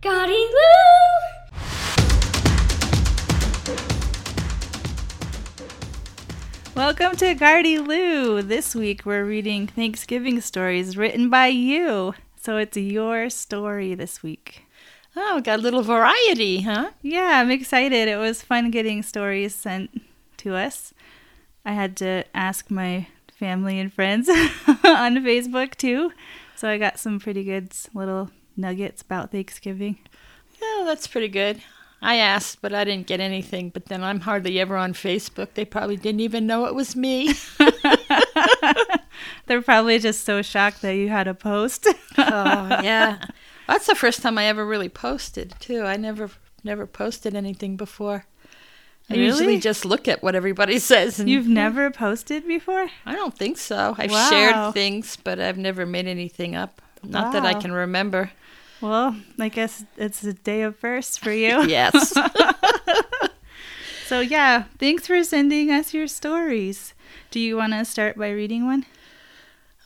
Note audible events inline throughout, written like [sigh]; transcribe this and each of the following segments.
Gotti Lou! Welcome to Gardy Lou. This week we're reading Thanksgiving stories written by you. So it's your story this week. Oh, got a little variety, huh? Yeah, I'm excited. It was fun getting stories sent to us. I had to ask my family and friends [laughs] on Facebook too. So I got some pretty good little nuggets about Thanksgiving. Yeah, that's pretty good. I asked, but I didn't get anything. But then I'm hardly ever on Facebook. They probably didn't even know it was me. [laughs] They're probably just so shocked that you had a post. oh, [laughs] yeah. That's the first time I ever really posted, too. I never never posted anything before. I Really? usually just look at what everybody [laughs] says. And You've hmm. never posted before? I don't think so. I've Wow. shared things, but I've never made anything up. Not that I can remember. Well, I guess it's a day of firsts for you. [laughs] Yes. [laughs] So, yeah, thanks for sending us your stories. Do you want to start by reading one?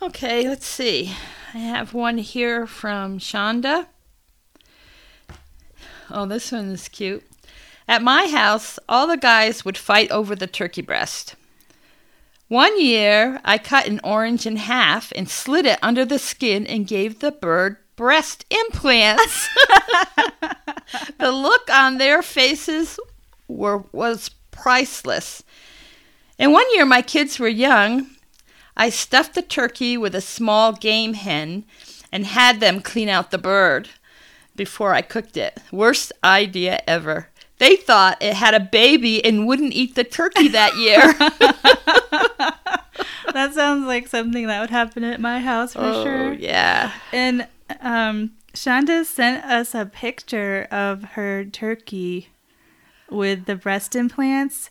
Okay, let's see. I have one here from Shonda. Oh, this one is cute. At my house, all the guys would fight over the turkey breast. One year, I cut an orange in half and slid it under the skin and gave the bird breast implants. [laughs] the look on their faces were was priceless. And one year my kids were young, I stuffed the turkey with a small game hen and had them clean out the bird before I cooked it. Worst idea ever. They thought it had a baby and wouldn't eat the turkey that year. [laughs] That sounds like something that would happen at my house for oh, sure. yeah. And um, Shonda sent us a picture of her turkey with the breast implants.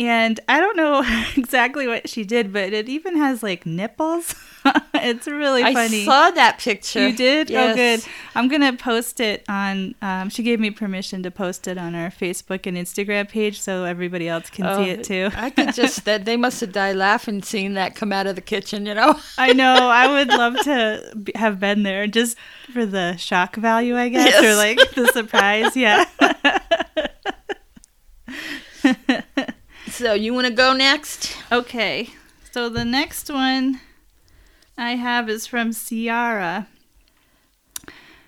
And I don't know [laughs] exactly what she did, but it even has like nipples. [laughs] it's really I funny. I saw that picture. You did? Yes. Oh, good. I'm going to post it on, um, she gave me permission to post it on our Facebook and Instagram page so everybody else can Oh, see it too. I could just [laughs] that they must have died laughing seeing that come out of the kitchen, you know. I know. I would love to have been there just for the shock value, I guess, or like the surprise. Yeah. So you want to go next? okay. So the next one I have is from Ciara.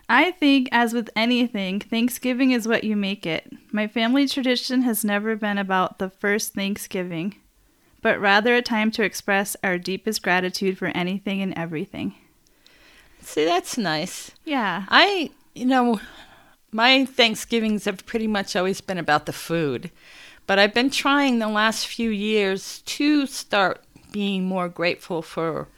I think, as with anything, Thanksgiving is what you make it. My family tradition has never been about the first Thanksgiving, but rather a time to express our deepest gratitude for anything and everything. See, that's nice. Yeah. I, you know, my Thanksgivings have pretty much always been about the food. But I've been trying the last few years to start being more grateful for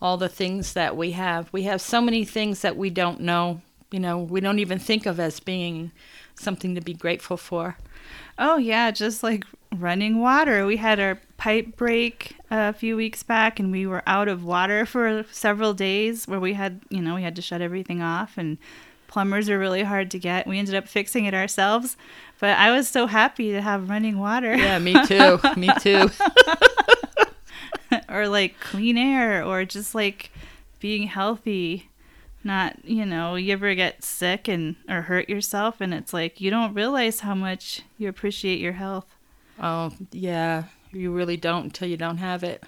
all the things that we have. We have so many things that we don't know, you know, we don't even think of as being something to be grateful for. Oh yeah, just like running water. We had our pipe break a few weeks back and we were out of water for several days where we had, you know, we had to shut everything off and plumbers are really hard to get. We ended up fixing it ourselves, but I was so happy to have running water Yeah, me [laughs] too. me too. or like clean air or just like being healthy. Not, you know, you ever get sick and or hurt yourself and it's like you don't realize how much you appreciate your health. Oh, yeah. You really don't until you don't have it.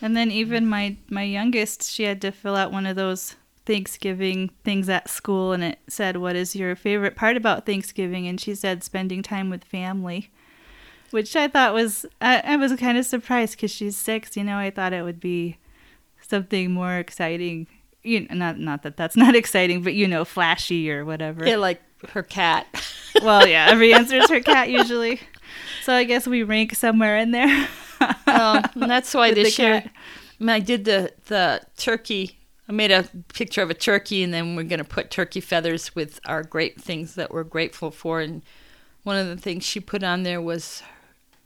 And then even my my youngest, she had to fill out one of those Thanksgiving things at school, and it said, "What is your favorite part about Thanksgiving?" And she said, "Spending time with family," which I thought was I, I was kind of surprised because she's six. You know, I thought it would be something more exciting. You know, not not that that's [laughs] not exciting, but you know, flashy or whatever. Yeah, like her cat. [laughs] well, yeah, every [laughs] answer is her cat usually. So I guess we rank somewhere in there. um, and that's why With this year. I did the the turkey. I made a picture of a turkey, and then we're gonna put turkey feathers with our great things that we're grateful for. And one of the things she put on there was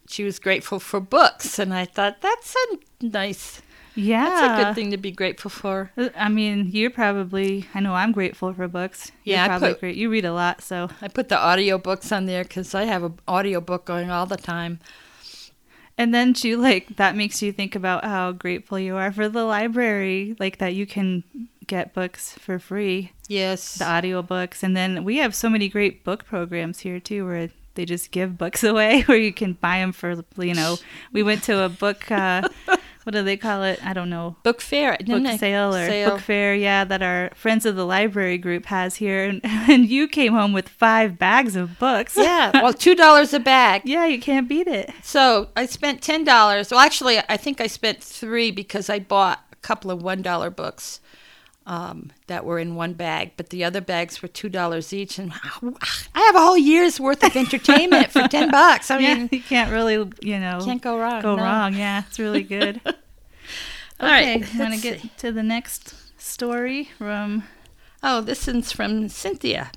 she was grateful for books, and I thought that's a nice, yeah, that's a good thing to be grateful for. Uh, I mean, you're probably. I know I'm grateful for books. You're Yeah, I probably put- great. You read a lot, so. I put the audio books on there because I have an audio book going all the time. And then too, like that makes you think about how grateful you are for the library, like that you can get books for free, Yes. the audio books, and then we have so many great book programs here too, where they just give books [laughs] away, where you can buy them for you know. We went to a book. Uh, what do they call it? I don't know. book fair. Book didn't sale or Sale. book fair, yeah, that our friends of the library group has here, and, [laughs] and you came home with five bags of books. Yeah. [laughs] Well, two dollars a bag. yeah, you can't beat it. So I spent ten dollars. Well, actually, I think I spent three because I bought a couple of one dollar books um, that were in one bag, but the other bags were two dollars each, and I have a whole year's worth of entertainment for ten [laughs] bucks. I yeah, mean, you can't really, you know, can't go wrong. go no. wrong. Yeah, it's really good. [laughs] All right, okay, want to get see. to the next story from Oh, this one's from Cynthia.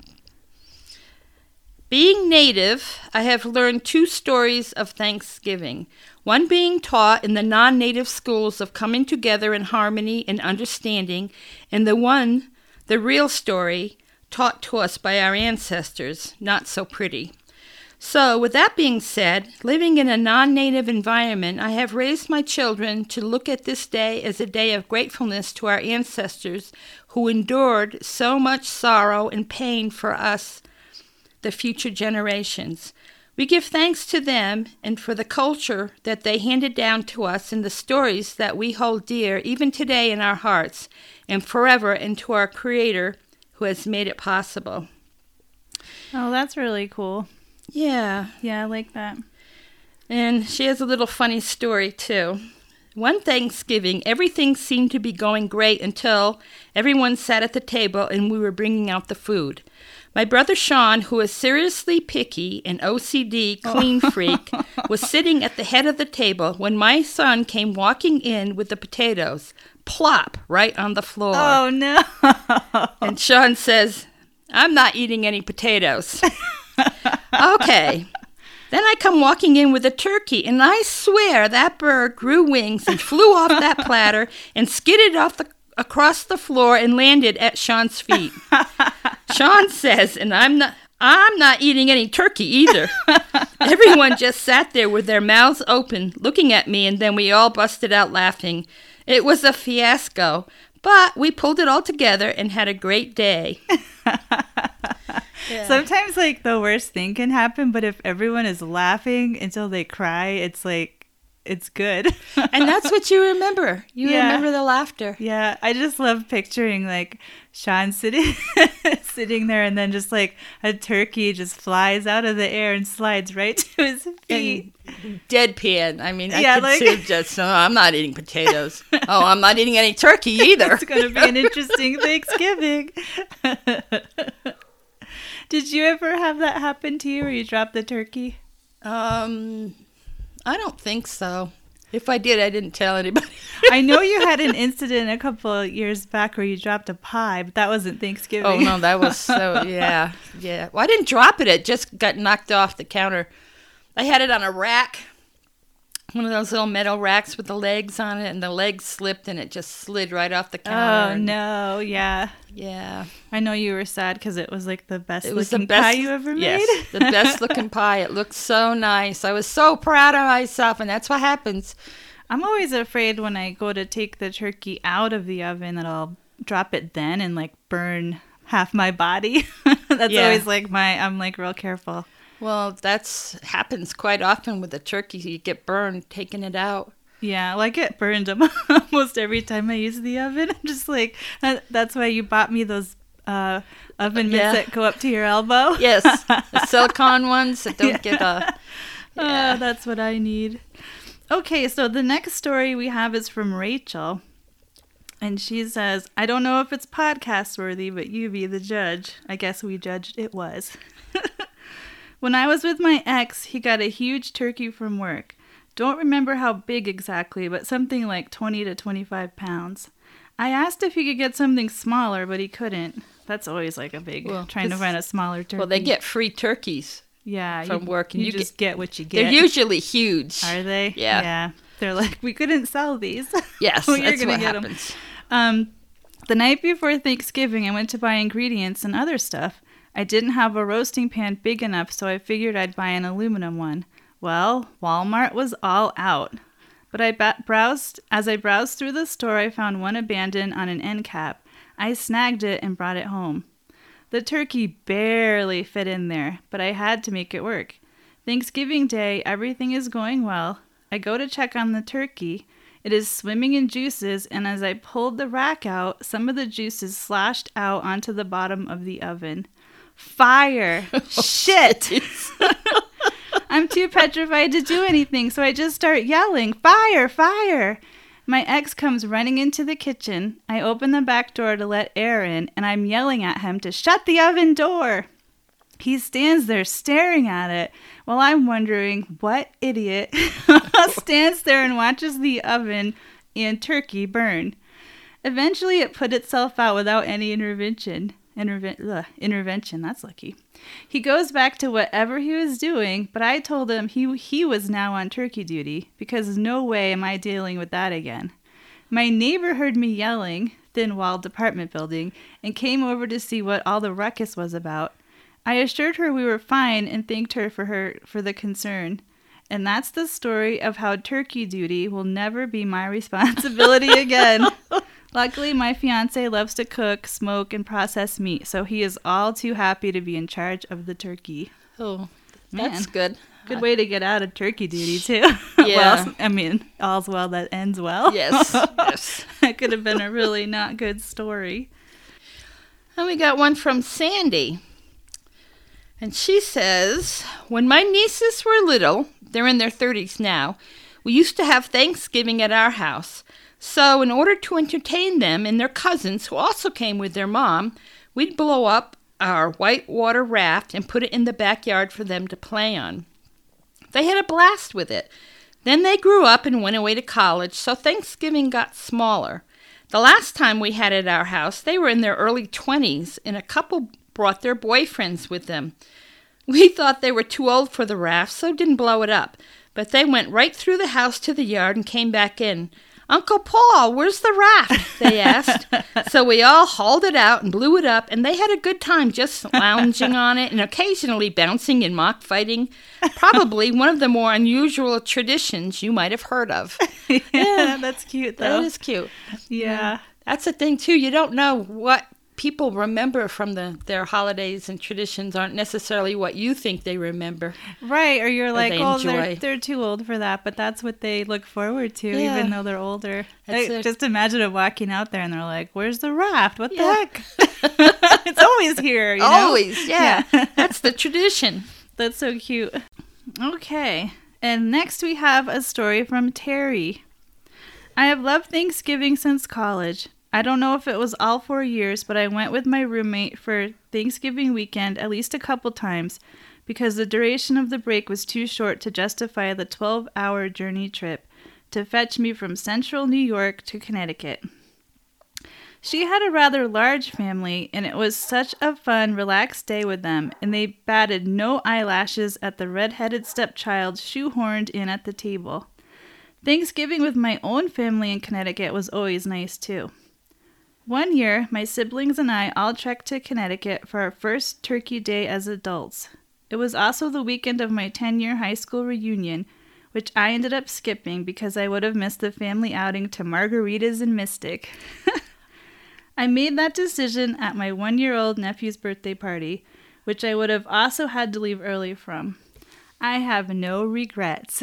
Being native, I have learned two stories of Thanksgiving. One being taught in the non native schools of coming together in harmony and understanding, and the one, the real story, taught to us by our ancestors, not so pretty. So, with that being said, living in a non native environment, I have raised my children to look at this day as a day of gratefulness to our ancestors who endured so much sorrow and pain for us, the future generations. We give thanks to them and for the culture that they handed down to us and the stories that we hold dear even today in our hearts and forever and to our Creator who has made it possible. Oh, that's really cool. Yeah, Yeah, I like that. And she has a little funny story, too. One Thanksgiving, everything seemed to be going great until everyone sat at the table and we were bringing out the food. My brother Sean, who is seriously picky and OCD clean oh. freak, was sitting at the head of the table when my son came walking in with the potatoes, plop, right on the floor. Oh no. And Sean says, I'm not eating any potatoes. [laughs] okay. Then I come walking in with a turkey, and I swear that bird grew wings and flew off that platter and skidded off the across the floor and landed at Sean's feet. [laughs] Sean says, and I'm not I'm not eating any turkey either. [laughs] Everyone just sat there with their mouths open, looking at me, and then we all busted out laughing. It was a fiasco, but we pulled it all together and had a great day. [laughs] Sometimes like the worst thing can happen, but if everyone is laughing until they cry, it's like it's good. [laughs] And that's what you remember. You Yeah. remember the laughter. yeah, I just love picturing like Sean sitting [laughs] sitting there and then just like a turkey just flies out of the air and slides right to his feet. And deadpan. I mean, I Yeah, could like- just, oh, I'm not eating potatoes. [laughs] oh, I'm not eating any turkey either. It's going to be an interesting Thanksgiving. Did you ever have that happen to you where you dropped the turkey? Um, I don't think so. If I did, I didn't tell anybody. I know you [laughs] had an incident a couple of years back where you dropped a pie, but that wasn't Thanksgiving. Oh no, that was so [laughs] yeah, yeah. Well, I didn't drop it; it just got knocked off the counter. I had it on a rack, one of those little metal racks with the legs on it, and the legs slipped and it just slid right off the oh, counter. Oh and- no, yeah. Yeah, I know you were sad because it was like the best it was the best pie you ever made. Yes, the best looking [laughs] pie. It looked so nice. I was so proud of myself, and that's what happens. I'm always afraid when I go to take the turkey out of the oven that I'll drop it then and like burn half my body. [laughs] That's Yeah. always like my I'm like real careful. Well, that's happens quite often with the turkey. You get burned taking it out. Yeah, well, I get burned [laughs] almost every time I use the oven. I'm just like that, that's why you bought me those uh, oven mitts Yeah. that go up to your elbow. [laughs] Yes, the [laughs] silicone ones that don't Yeah. get a. Ah, that's what I need. Okay, so the next story we have is from Rachel. And she says, I don't know if it's podcast worthy, but you be the judge. I guess we judged it was. When I was with my ex, he got a huge turkey from work. Don't remember how big exactly, but something like 20 to 25 pounds. I asked if he could get something smaller, but he couldn't. That's always like a big Well, trying to find a smaller turkey. Well, they get free turkeys. yeah from you, work, and You, you just get, what you get. They're usually huge. Are they? Yeah. Yeah. They're like, we couldn't sell these. [laughs] Yes, you're that's gonna what get happens. Um, the night before Thanksgiving, I went to buy ingredients and other stuff. I didn't have a roasting pan big enough, so I figured I'd buy an aluminum one. Well, Walmart was all out. But I ba- browsed as I browsed through the store, I found one abandoned on an end cap. I snagged it and brought it home. The turkey barely fit in there, but I had to make it work. Thanksgiving Day, everything is going well. I go to check on the turkey. It is swimming in juices, and as I pulled the rack out, some of the juices slashed out onto the bottom of the oven. Fire! [laughs] Oh, Shit! [laughs] I'm too petrified to do anything, so I just start yelling, Fire! Fire! My ex comes running into the kitchen. I open the back door to let air in, and I'm yelling at him to shut the oven door. He stands there staring at it while I'm wondering what idiot [laughs] stands there and watches the oven and turkey burn. Eventually, it put itself out without any intervention. Interve- ugh, intervention, that's lucky. He goes back to whatever he was doing, but I told him he, he was now on turkey duty because no way am I dealing with that again. My neighbor heard me yelling, thin walled apartment building, and came over to see what all the ruckus was about. I assured her we were fine and thanked her for her for the concern. And that's the story of how turkey duty will never be my [laughs] responsibility again. [laughs] Luckily, my fiance loves to cook, smoke, and process meat, so he is all too happy to be in charge of the turkey. Oh, that's Man. good. Good way to get out of turkey duty, too. [laughs] Yeah. well, I mean, all's well that ends well. Yes, yes. [laughs] that could have been a really not good story. And we got one from Sandy. And she says, When my nieces were little, they're in their 30s now, we used to have Thanksgiving at our house. So, in order to entertain them and their cousins, who also came with their mom, we'd blow up our whitewater raft and put it in the backyard for them to play on. They had a blast with it. Then they grew up and went away to college, so Thanksgiving got smaller. The last time we had it at our house, they were in their early 20s, and a couple brought their boyfriends with them. We thought they were too old for the raft, so didn't blow it up. But they went right through the house to the yard and came back in. Uncle Paul, where's the raft? They [laughs] asked. so we all hauled it out and blew it up, and they had a good time just lounging on it and occasionally bouncing and mock fighting. Probably [laughs] one of the more unusual traditions you might have heard of. [laughs] yeah, that's cute, though. That is cute. yeah. That's the thing too. You don't know what people remember from the their holidays and traditions aren't necessarily what you think they remember. Right, or you're like, they oh, they're, they're too old for that, but that's what they look forward to, Yeah. even though they're older. That's Like, it. just imagine it walking out there and they're like, where's the raft? What Yeah. the heck? [laughs] it's always here. You know? Always, yeah. Yeah. [laughs] That's the tradition. [laughs] That's so cute. Okay, and next we have a story from Terry. I have loved Thanksgiving since college. I don't know if it was all four years, but I went with my roommate for Thanksgiving weekend at least a couple times because the duration of the break was too short to justify the 12 hour journey trip to fetch me from central New York to Connecticut. She had a rather large family, and it was such a fun, relaxed day with them, and they batted no eyelashes at the red headed stepchild shoehorned in at the table. Thanksgiving with my own family in Connecticut was always nice too. One year, my siblings and I all trekked to Connecticut for our first turkey day as adults. It was also the weekend of my 10 year high school reunion, which I ended up skipping because I would have missed the family outing to Margaritas and Mystic. [laughs] I made that decision at my one year old nephew's birthday party, which I would have also had to leave early from. I have no regrets.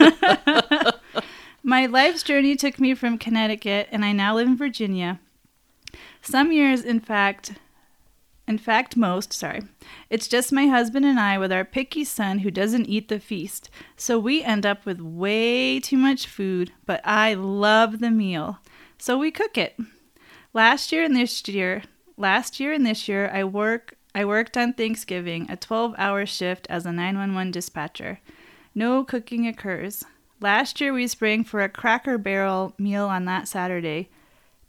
[laughs] [laughs] my life's journey took me from Connecticut, and I now live in Virginia. Some years, in fact, in fact, most, sorry, it's just my husband and I with our picky son who doesn't eat the feast. So we end up with way too much food, but I love the meal. So we cook it. Last year and this year, last year and this year, I work I worked on Thanksgiving, a 12-hour shift as a 911 dispatcher. No cooking occurs. Last year we sprang for a Cracker Barrel meal on that Saturday.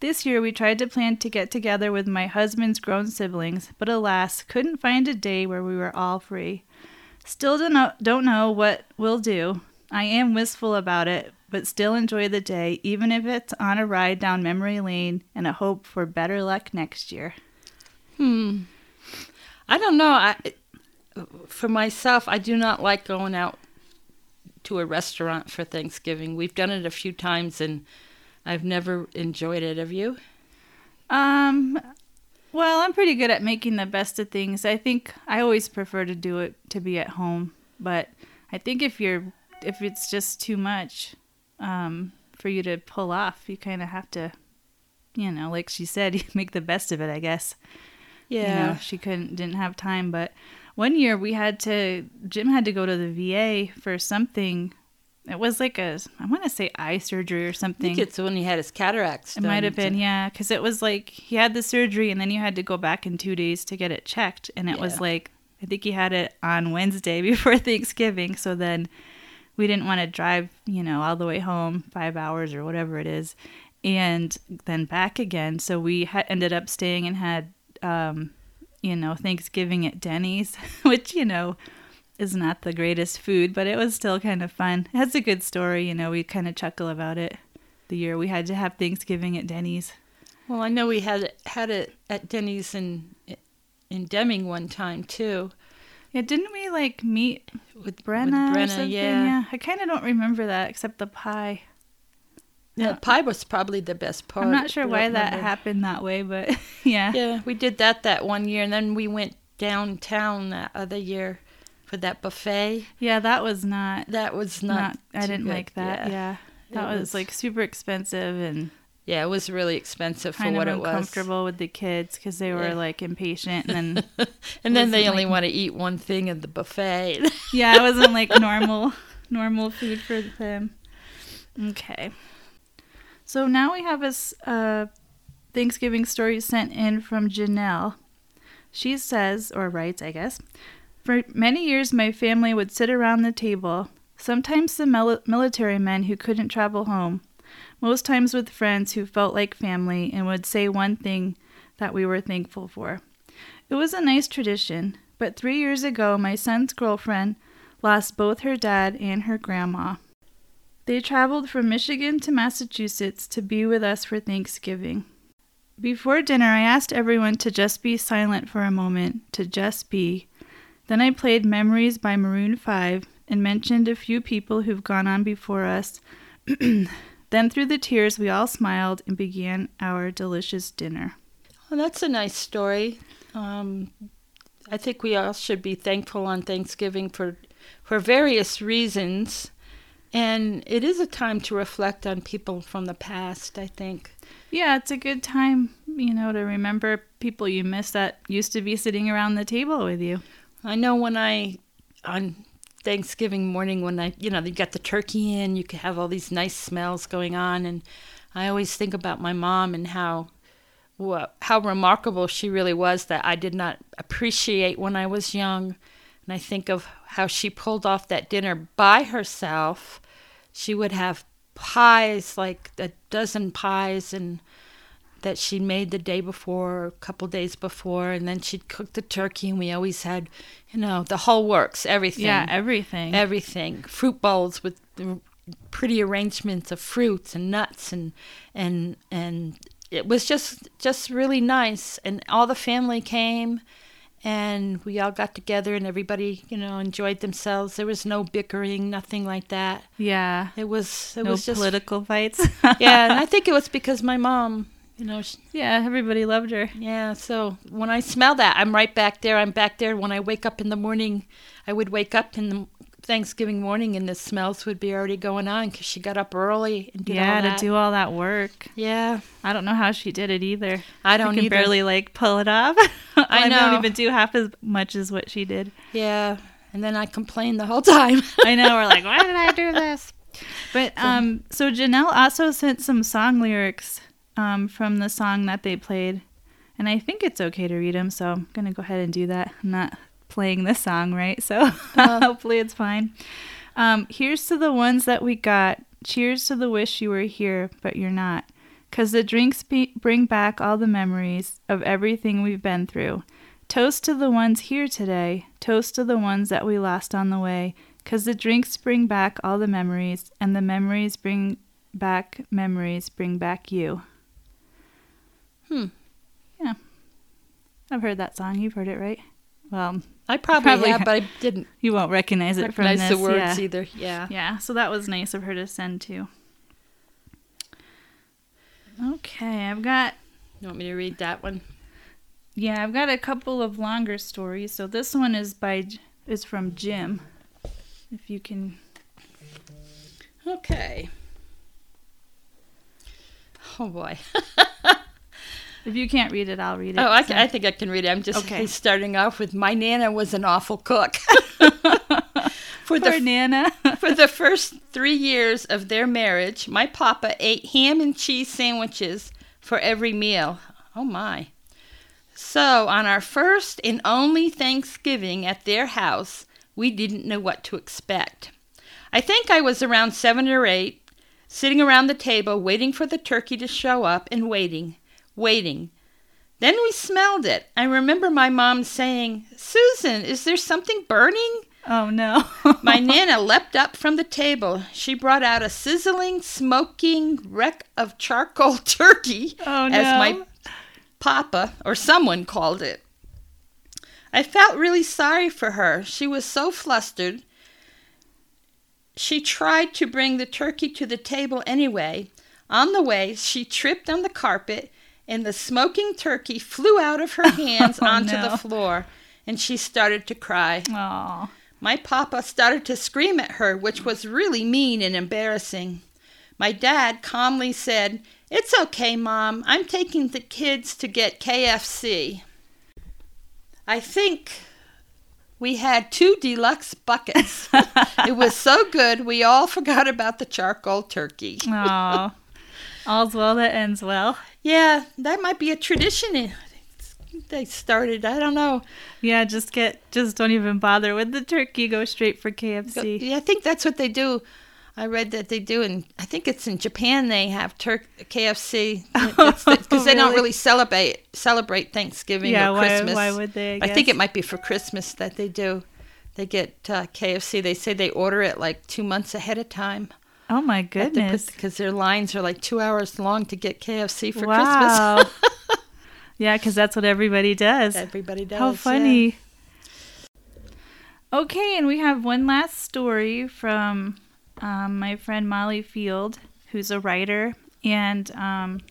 This year we tried to plan to get together with my husband's grown siblings, but alas, couldn't find a day where we were all free. Still don't know, don't know what we'll do. I am wistful about it, but still enjoy the day, even if it's on a ride down memory lane and a hope for better luck next year. Hmm. I don't know. I, for myself, I do not like going out to a restaurant for Thanksgiving. We've done it a few times, and I've never enjoyed it. Have you? Um, well, I'm pretty good at making the best of things. I think I always prefer to do it to be at home, but I think if you're if it's just too much um, for you to pull off, you kind of have to, you know, like she said, [laughs] make the best of it. I guess. Yeah. You know, she couldn't didn't have time, but one year we had to Jim had to go to the VA for something. It was like a I want to say eye surgery or something. it's when he had his cataracts. It might have been, yeah, because it was like he had the surgery and then you had to go back in two days to get it checked. And it was like, I think he had it on Wednesday [laughs] before Thanksgiving. So then we didn't want to drive, you know, all the way home, five hours or whatever it is, and then back again. So we ha- ended up staying and had, um, you know, Thanksgiving at Denny's, [laughs] which, you know, is not the greatest food, but it was still kind of fun. It has a good story, you know, we kind of chuckle about it the year we had to have Thanksgiving at Denny's. Well, I know we had had it at Denny's in in Deming one time too. Yeah, didn't we like meet With Brenna, with Brenna, something? yeah. I kind of don't remember that except the pie. Yeah, uh, pie was probably the best part. I'm not sure why that remember. happened that way, but [laughs] yeah. Yeah, we did that that one year, and then we went downtown that other year for that buffet. Yeah, that was not That was not, not. I didn't good, like that. Yeah. That was, was- like super expensive and Yeah, it was really expensive for what it was. uncomfortable with the kids because they were Yeah. like impatient and then [laughs] And then they only like- want to eat one thing at the buffet. [laughs] yeah, it wasn't like normal [laughs] normal food for them. Okay. So now we have a uh, Thanksgiving story sent in from Janelle. She says, or writes, I guess, for many years my family would sit around the table, sometimes the mil- military men who couldn't travel home, most times with friends who felt like family and would say one thing that we were thankful for. It was a nice tradition, but three years ago my son's girlfriend lost both her dad and her grandma. They traveled from Michigan to Massachusetts to be with us for Thanksgiving. Before dinner, I asked everyone to just be silent for a moment, to just be. Then I played Memories by Maroon 5 and mentioned a few people who've gone on before us. [clears throat] then, through the tears, we all smiled and began our delicious dinner. Well, that's a nice story. Um, I think we all should be thankful on Thanksgiving for for various reasons, and it is a time to reflect on people from the past. I think. Yeah, it's a good time, you know, to remember people you miss that used to be sitting around the table with you. I know when I on Thanksgiving morning when I you know you got the turkey in, you could have all these nice smells going on, and I always think about my mom and how what how remarkable she really was that I did not appreciate when I was young. And I think of how she pulled off that dinner by herself. She would have pies, like a dozen pies, and that she made the day before, a couple days before, and then she'd cook the turkey, and we always had, you know, the whole works, everything. Yeah, everything. everything. Fruit bowls with pretty arrangements of fruits and nuts, and and and it was just just really nice. And all the family came, and we all got together, and everybody, you know, enjoyed themselves. There was no bickering, nothing like that. yeah. It was it no was just political fights. yeah, and I [laughs] think it was because my mom, you know, she, yeah, everybody loved her. yeah. So when I smell that, I'm right back there. I'm back there. When I wake up in the morning, I would wake up in the Thanksgiving morning, and the smells would be already going on because she got up early and did yeah, all to do all that work. yeah, I don't know how she did it either. I don't I can either. barely like pull it off. I, [laughs] know. don't even do half as much as what she did. Yeah, and then I complained the whole [laughs] time. [laughs] I know. We're like, why did I do this? But um, so Janelle also sent some song lyrics um from the song that they played, and I think it's okay to read them. So I'm gonna go ahead and do that. I'm not playing this song, right? So [laughs] hopefully it's fine. Um, here's to the ones that we got. Cheers to the wish you were here, but you're not. Cause the drinks be- bring back all the memories of everything we've been through. Toast to the ones here today. Toast to the ones that we lost on the way. Cause the drinks bring back all the memories, and the memories bring back memories, bring back you. Hmm. Yeah. I've heard that song. You've heard it, right? Well, I probably, Probably have, ha- but I didn't [laughs] you won't recognize it from this. the words yeah. either. Yeah. Yeah, so that was nice of her to send too. Okay, I've got You want me to read that one? Yeah, I've got a couple of longer stories. So this one is by is from Jim. If you can Okay. Oh boy. [laughs] if you can't read it, I'll read it. Oh, I, So- I think I can read it. I'm just Okay. starting off with my nana was an awful cook. [laughs] [laughs] For Poor the Nana. [laughs] For the first three years of their marriage, my papa ate ham and cheese sandwiches for every meal. Oh my. So, on our first and only Thanksgiving at their house, we didn't know what to expect. I think I was around seven or eight, sitting around the table waiting for the turkey to show up and waiting, waiting. Then we smelled it. I remember my mom saying, Susan, is there something burning? oh no. [laughs] My Nana leapt up from the table. She brought out a sizzling, smoking wreck of charcoal [laughs] turkey, Oh, no. as my papa or someone called it. I felt really sorry for her. She was so flustered. She tried to bring the turkey to the table anyway. On the way, she tripped on the carpet, and the smoking turkey flew out of her [laughs] oh, hands Oh, onto no. the floor, and she started to cry. Aw. My papa started to scream at her, which was really mean and embarrassing. My dad calmly said, It's okay, Mom. I'm taking the kids to get KFC. I think we had two deluxe buckets. [laughs] it was so good, we all forgot about the charcoal turkey. Aw. [laughs] All's well that ends well. Yeah, that might be a tradition they started. I don't know. Yeah, just get just don't even bother with the turkey. Go straight for KFC. Yeah, I think that's what they do. I read that they do, and I think it's in Japan. They have Turk KFC because [laughs] they don't Really? celebrate celebrate Thanksgiving Yeah, or why- Christmas. why would they, I I, think it might be for Christmas that they do. They get uh, KFC. They say they order it like two months ahead of time. Oh my goodness. Because their lines are like two hours long to get KFC for wow. Christmas. [laughs] yeah, because that's what everybody does. Everybody does. How yeah. funny. Okay, and we have one last story from um, my friend Molly Field, who's a writer. And, um,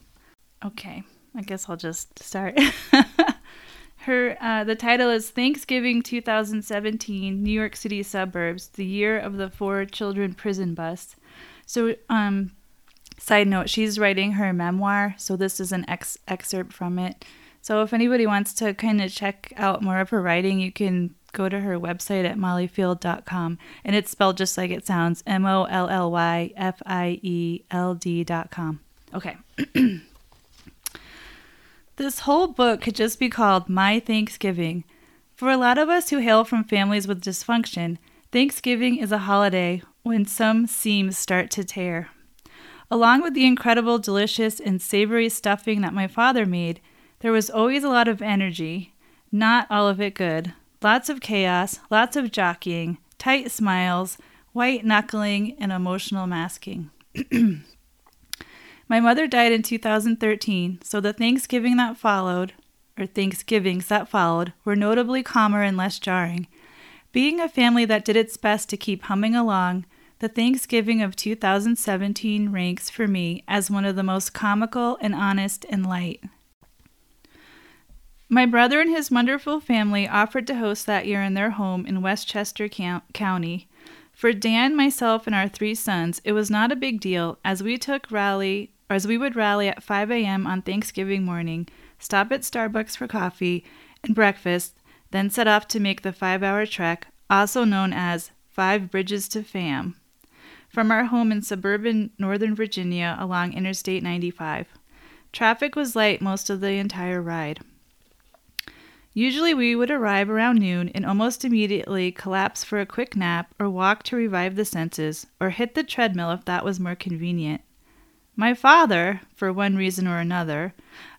okay, I guess I'll just start. [laughs] Her, uh, the title is Thanksgiving 2017, New York City Suburbs, the year of the four children prison bus. So, um, side note, she's writing her memoir, so this is an ex- excerpt from it. So if anybody wants to kind of check out more of her writing, you can go to her website at mollyfield.com. And it's spelled just like it sounds M O L L Y F I E L D.com. Okay. [clears throat] this whole book could just be called My Thanksgiving. For a lot of us who hail from families with dysfunction, Thanksgiving is a holiday when some seams start to tear. Along with the incredible, delicious, and savory stuffing that my father made, there was always a lot of energy, not all of it good. Lots of chaos, lots of jockeying, tight smiles, white knuckling, and emotional masking. [clears throat] my mother died in 2013, so the Thanksgiving that followed, or Thanksgivings that followed, were notably calmer and less jarring. Being a family that did its best to keep humming along, the Thanksgiving of 2017 ranks for me as one of the most comical and honest and light. My brother and his wonderful family offered to host that year in their home in Westchester Count- County. For Dan, myself, and our three sons, it was not a big deal as we took rally as we would rally at 5 a.m. on Thanksgiving morning, stop at Starbucks for coffee and breakfast, then set off to make the five-hour trek, also known as Five Bridges to Fam, from our home in suburban Northern Virginia along Interstate 95. Traffic was light most of the entire ride. Usually we would arrive around noon and almost immediately collapse for a quick nap or walk to revive the senses or hit the treadmill if that was more convenient. My father, for one reason or another,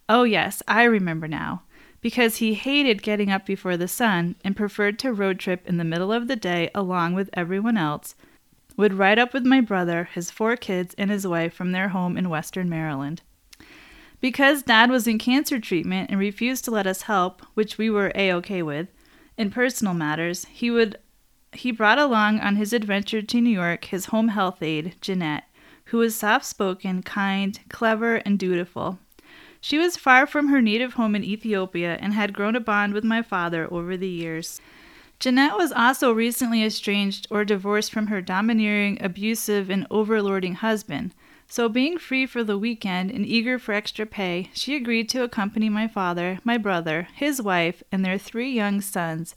oh yes, I remember now, because he hated getting up before the sun and preferred to road trip in the middle of the day along with everyone else, would ride up with my brother, his four kids, and his wife from their home in western Maryland. Because Dad was in cancer treatment and refused to let us help, which we were a okay with, in personal matters, he would he brought along on his adventure to New York his home health aide, Jeanette, who was soft spoken, kind, clever, and dutiful. She was far from her native home in Ethiopia and had grown a bond with my father over the years. Jeanette was also recently estranged or divorced from her domineering, abusive, and overlording husband. So, being free for the weekend and eager for extra pay, she agreed to accompany my father, my brother, his wife, and their three young sons,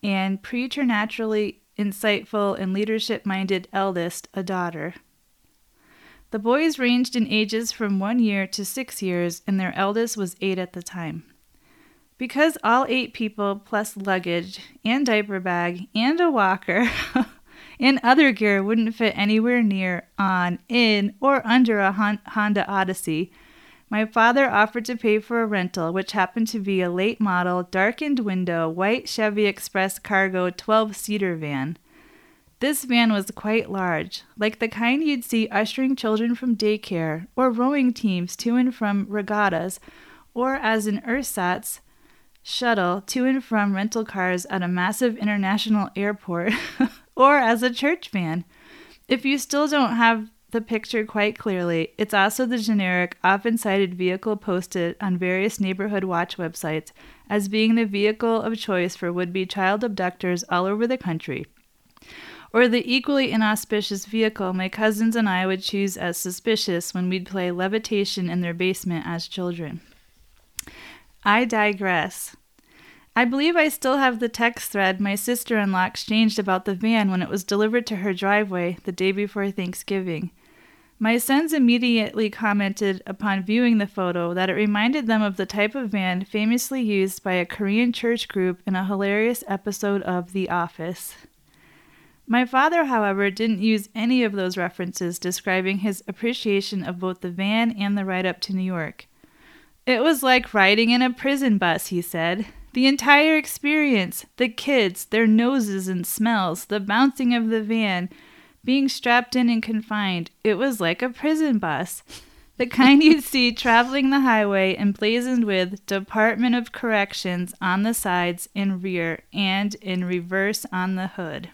and preternaturally insightful and leadership minded eldest, a daughter. The boys ranged in ages from one year to six years, and their eldest was eight at the time. Because all eight people, plus luggage and diaper bag and a walker [laughs] and other gear, wouldn't fit anywhere near, on, in, or under a Honda Odyssey, my father offered to pay for a rental, which happened to be a late model, darkened window, white Chevy Express cargo 12 seater van. This van was quite large, like the kind you'd see ushering children from daycare or rowing teams to and from regattas, or as in ersatz shuttle to and from rental cars at a massive international airport, [laughs] or as a church van. If you still don't have the picture quite clearly, it's also the generic, often cited vehicle posted on various neighborhood watch websites as being the vehicle of choice for would be child abductors all over the country or the equally inauspicious vehicle my cousins and I would choose as suspicious when we'd play levitation in their basement as children. I digress. I believe I still have the text thread my sister in law exchanged about the van when it was delivered to her driveway the day before Thanksgiving. My sons immediately commented upon viewing the photo that it reminded them of the type of van famously used by a Korean church group in a hilarious episode of The Office. My father, however, didn't use any of those references describing his appreciation of both the van and the ride up to New York. It was like riding in a prison bus, he said. The entire experience the kids, their noses and smells, the bouncing of the van, being strapped in and confined it was like a prison bus. The kind you'd see [laughs] traveling the highway emblazoned with Department of Corrections on the sides in rear and in reverse on the hood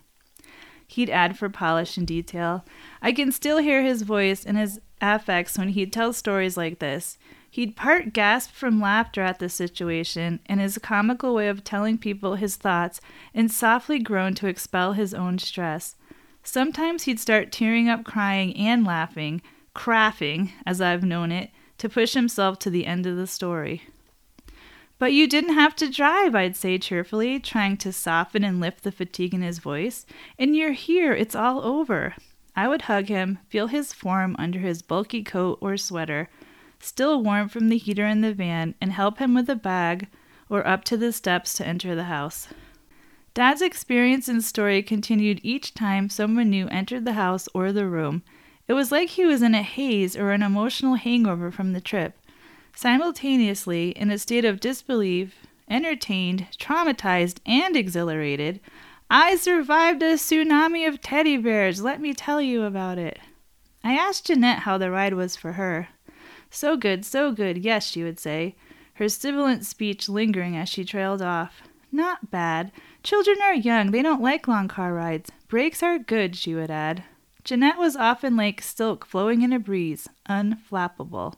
he'd add for polish and detail. I can still hear his voice and his affects when he'd tell stories like this. He'd part gasp from laughter at the situation and his comical way of telling people his thoughts and softly groan to expel his own stress. Sometimes he'd start tearing up crying and laughing, craffing, as I've known it, to push himself to the end of the story. But you didn't have to drive, I'd say cheerfully, trying to soften and lift the fatigue in his voice. And you're here, it's all over. I would hug him, feel his form under his bulky coat or sweater, still warm from the heater in the van, and help him with a bag or up to the steps to enter the house. Dad's experience and story continued each time someone new entered the house or the room. It was like he was in a haze or an emotional hangover from the trip. Simultaneously, in a state of disbelief, entertained, traumatized, and exhilarated, I survived a tsunami of teddy bears. Let me tell you about it. I asked Jeanette how the ride was for her. So good, so good, yes, she would say, her sibilant speech lingering as she trailed off. Not bad. Children are young, they don't like long car rides. Brakes are good, she would add. Jeanette was often like silk flowing in a breeze, unflappable.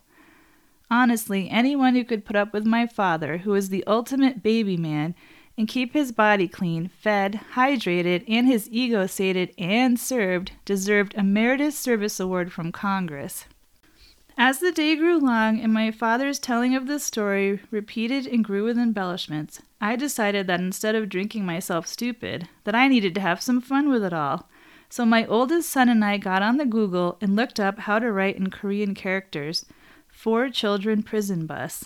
Honestly, anyone who could put up with my father, who was the ultimate baby man, and keep his body clean, fed, hydrated, and his ego sated and served, deserved a Meritorious Service Award from Congress. As the day grew long and my father's telling of the story repeated and grew with embellishments, I decided that instead of drinking myself stupid, that I needed to have some fun with it all. So my oldest son and I got on the Google and looked up how to write in Korean characters four children prison bus.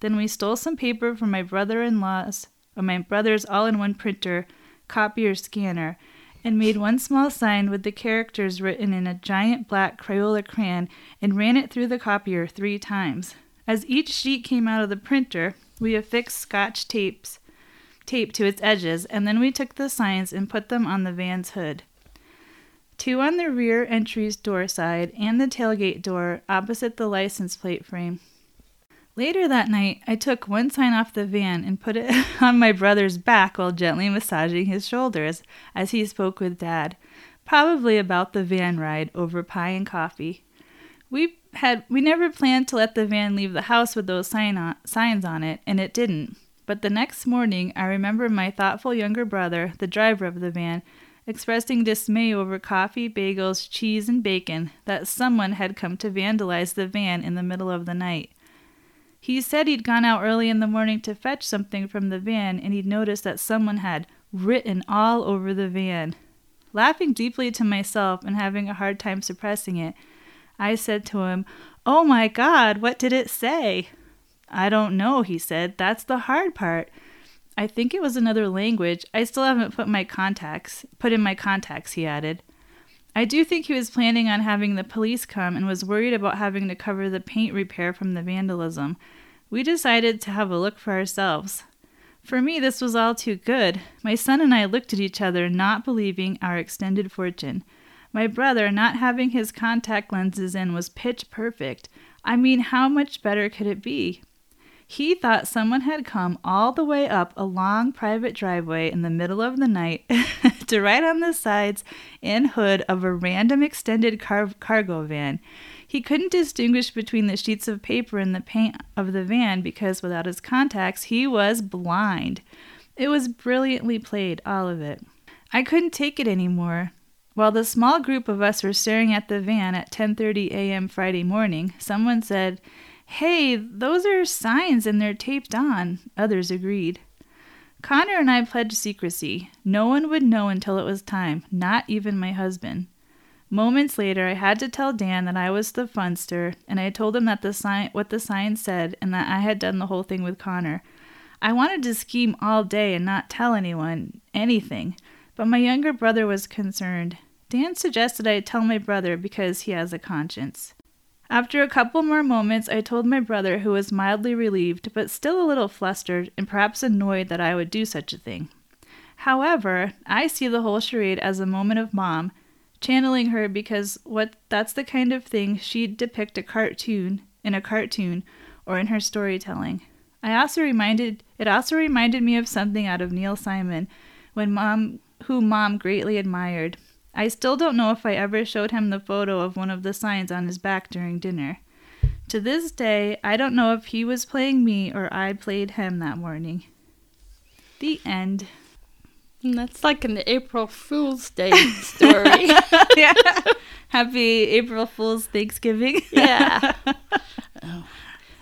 Then we stole some paper from my brother in law's or my brother's all in one printer, copier scanner, and made one small sign with the characters written in a giant black Crayola crayon and ran it through the copier three times. As each sheet came out of the printer, we affixed scotch tapes tape to its edges, and then we took the signs and put them on the van's hood two on the rear entry's door side and the tailgate door opposite the license plate frame. Later that night, I took one sign off the van and put it [laughs] on my brother's back while gently massaging his shoulders as he spoke with Dad, probably about the van ride over pie and coffee. We had we never planned to let the van leave the house with those sign on, signs on it, and it didn't. But the next morning, I remember my thoughtful younger brother, the driver of the van, expressing dismay over coffee, bagels, cheese, and bacon that someone had come to vandalize the van in the middle of the night. He said he'd gone out early in the morning to fetch something from the van and he'd noticed that someone had written all over the van. Laughing deeply to myself and having a hard time suppressing it, I said to him, Oh my God, what did it say? I don't know, he said. That's the hard part. I think it was another language. I still haven't put my contacts put in my contacts, he added. I do think he was planning on having the police come and was worried about having to cover the paint repair from the vandalism. We decided to have a look for ourselves. For me, this was all too good. My son and I looked at each other, not believing our extended fortune. My brother, not having his contact lenses in, was pitch perfect. I mean, how much better could it be? He thought someone had come all the way up a long private driveway in the middle of the night [laughs] to ride on the sides and hood of a random extended car- cargo van. He couldn't distinguish between the sheets of paper and the paint of the van because without his contacts he was blind. It was brilliantly played, all of it. I couldn't take it anymore. While the small group of us were staring at the van at 10:30 a.m. Friday morning, someone said, Hey, those are signs and they're taped on. Others agreed. Connor and I pledged secrecy. No one would know until it was time, not even my husband. Moments later, I had to tell Dan that I was the funster, and I told him that the sign, what the sign said, and that I had done the whole thing with Connor. I wanted to scheme all day and not tell anyone anything, but my younger brother was concerned. Dan suggested I tell my brother because he has a conscience. After a couple more moments, I told my brother, who was mildly relieved, but still a little flustered and perhaps annoyed that I would do such a thing. However, I see the whole charade as a moment of mom, channeling her because what that's the kind of thing she'd depict a cartoon in a cartoon or in her storytelling. I also reminded it also reminded me of something out of Neil Simon when mom whom mom greatly admired. I still don't know if I ever showed him the photo of one of the signs on his back during dinner. To this day, I don't know if he was playing me or I played him that morning. The end. And that's like an April Fool's Day story. [laughs] yeah. Happy April Fool's Thanksgiving. yeah. Oh.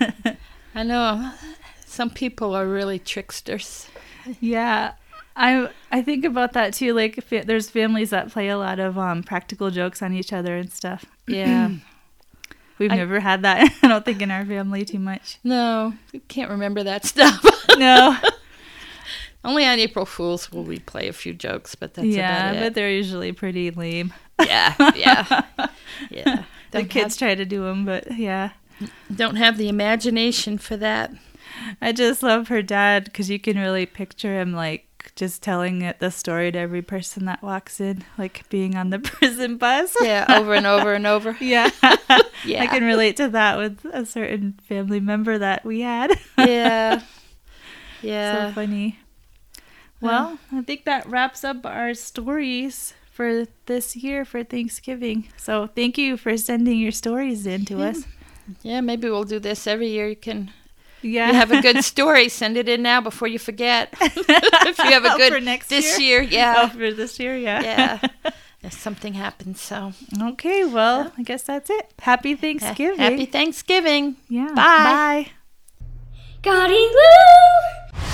[laughs] I know some people are really tricksters. Yeah. I I think about that too. Like, fa- there's families that play a lot of um, practical jokes on each other and stuff. [clears throat] Yeah. We've I- never had that. [laughs] I don't think in our family too much. no, can't remember that stuff. [laughs] No. Only on April Fools will we play a few jokes, but that's yeah, but they're usually pretty lame. yeah, [laughs] yeah, yeah. The Don't kids try to do them, but yeah. don't have the imagination for that. I just love her dad because you can really picture him like just telling it the story to every person that walks in, like being on the [laughs] prison bus. Yeah, over and over and over. [laughs] Yeah. [laughs] Yeah. I can relate to that with a certain family member that we had. Yeah, Yeah. so funny. Well, I think that wraps up our stories for this year for Thanksgiving. So thank you for sending your stories in to us. Yeah, maybe we'll do this every year. You can Yeah. you have a good story, send it in now before you forget. [laughs] if you have a good For next this year? year, Oh, yeah, for this year, yeah. yeah. [laughs] If something happens, so Okay, well, I guess that's it. Happy Thanksgiving. happy Thanksgiving. Yeah. Bye. Bye. Got Lou!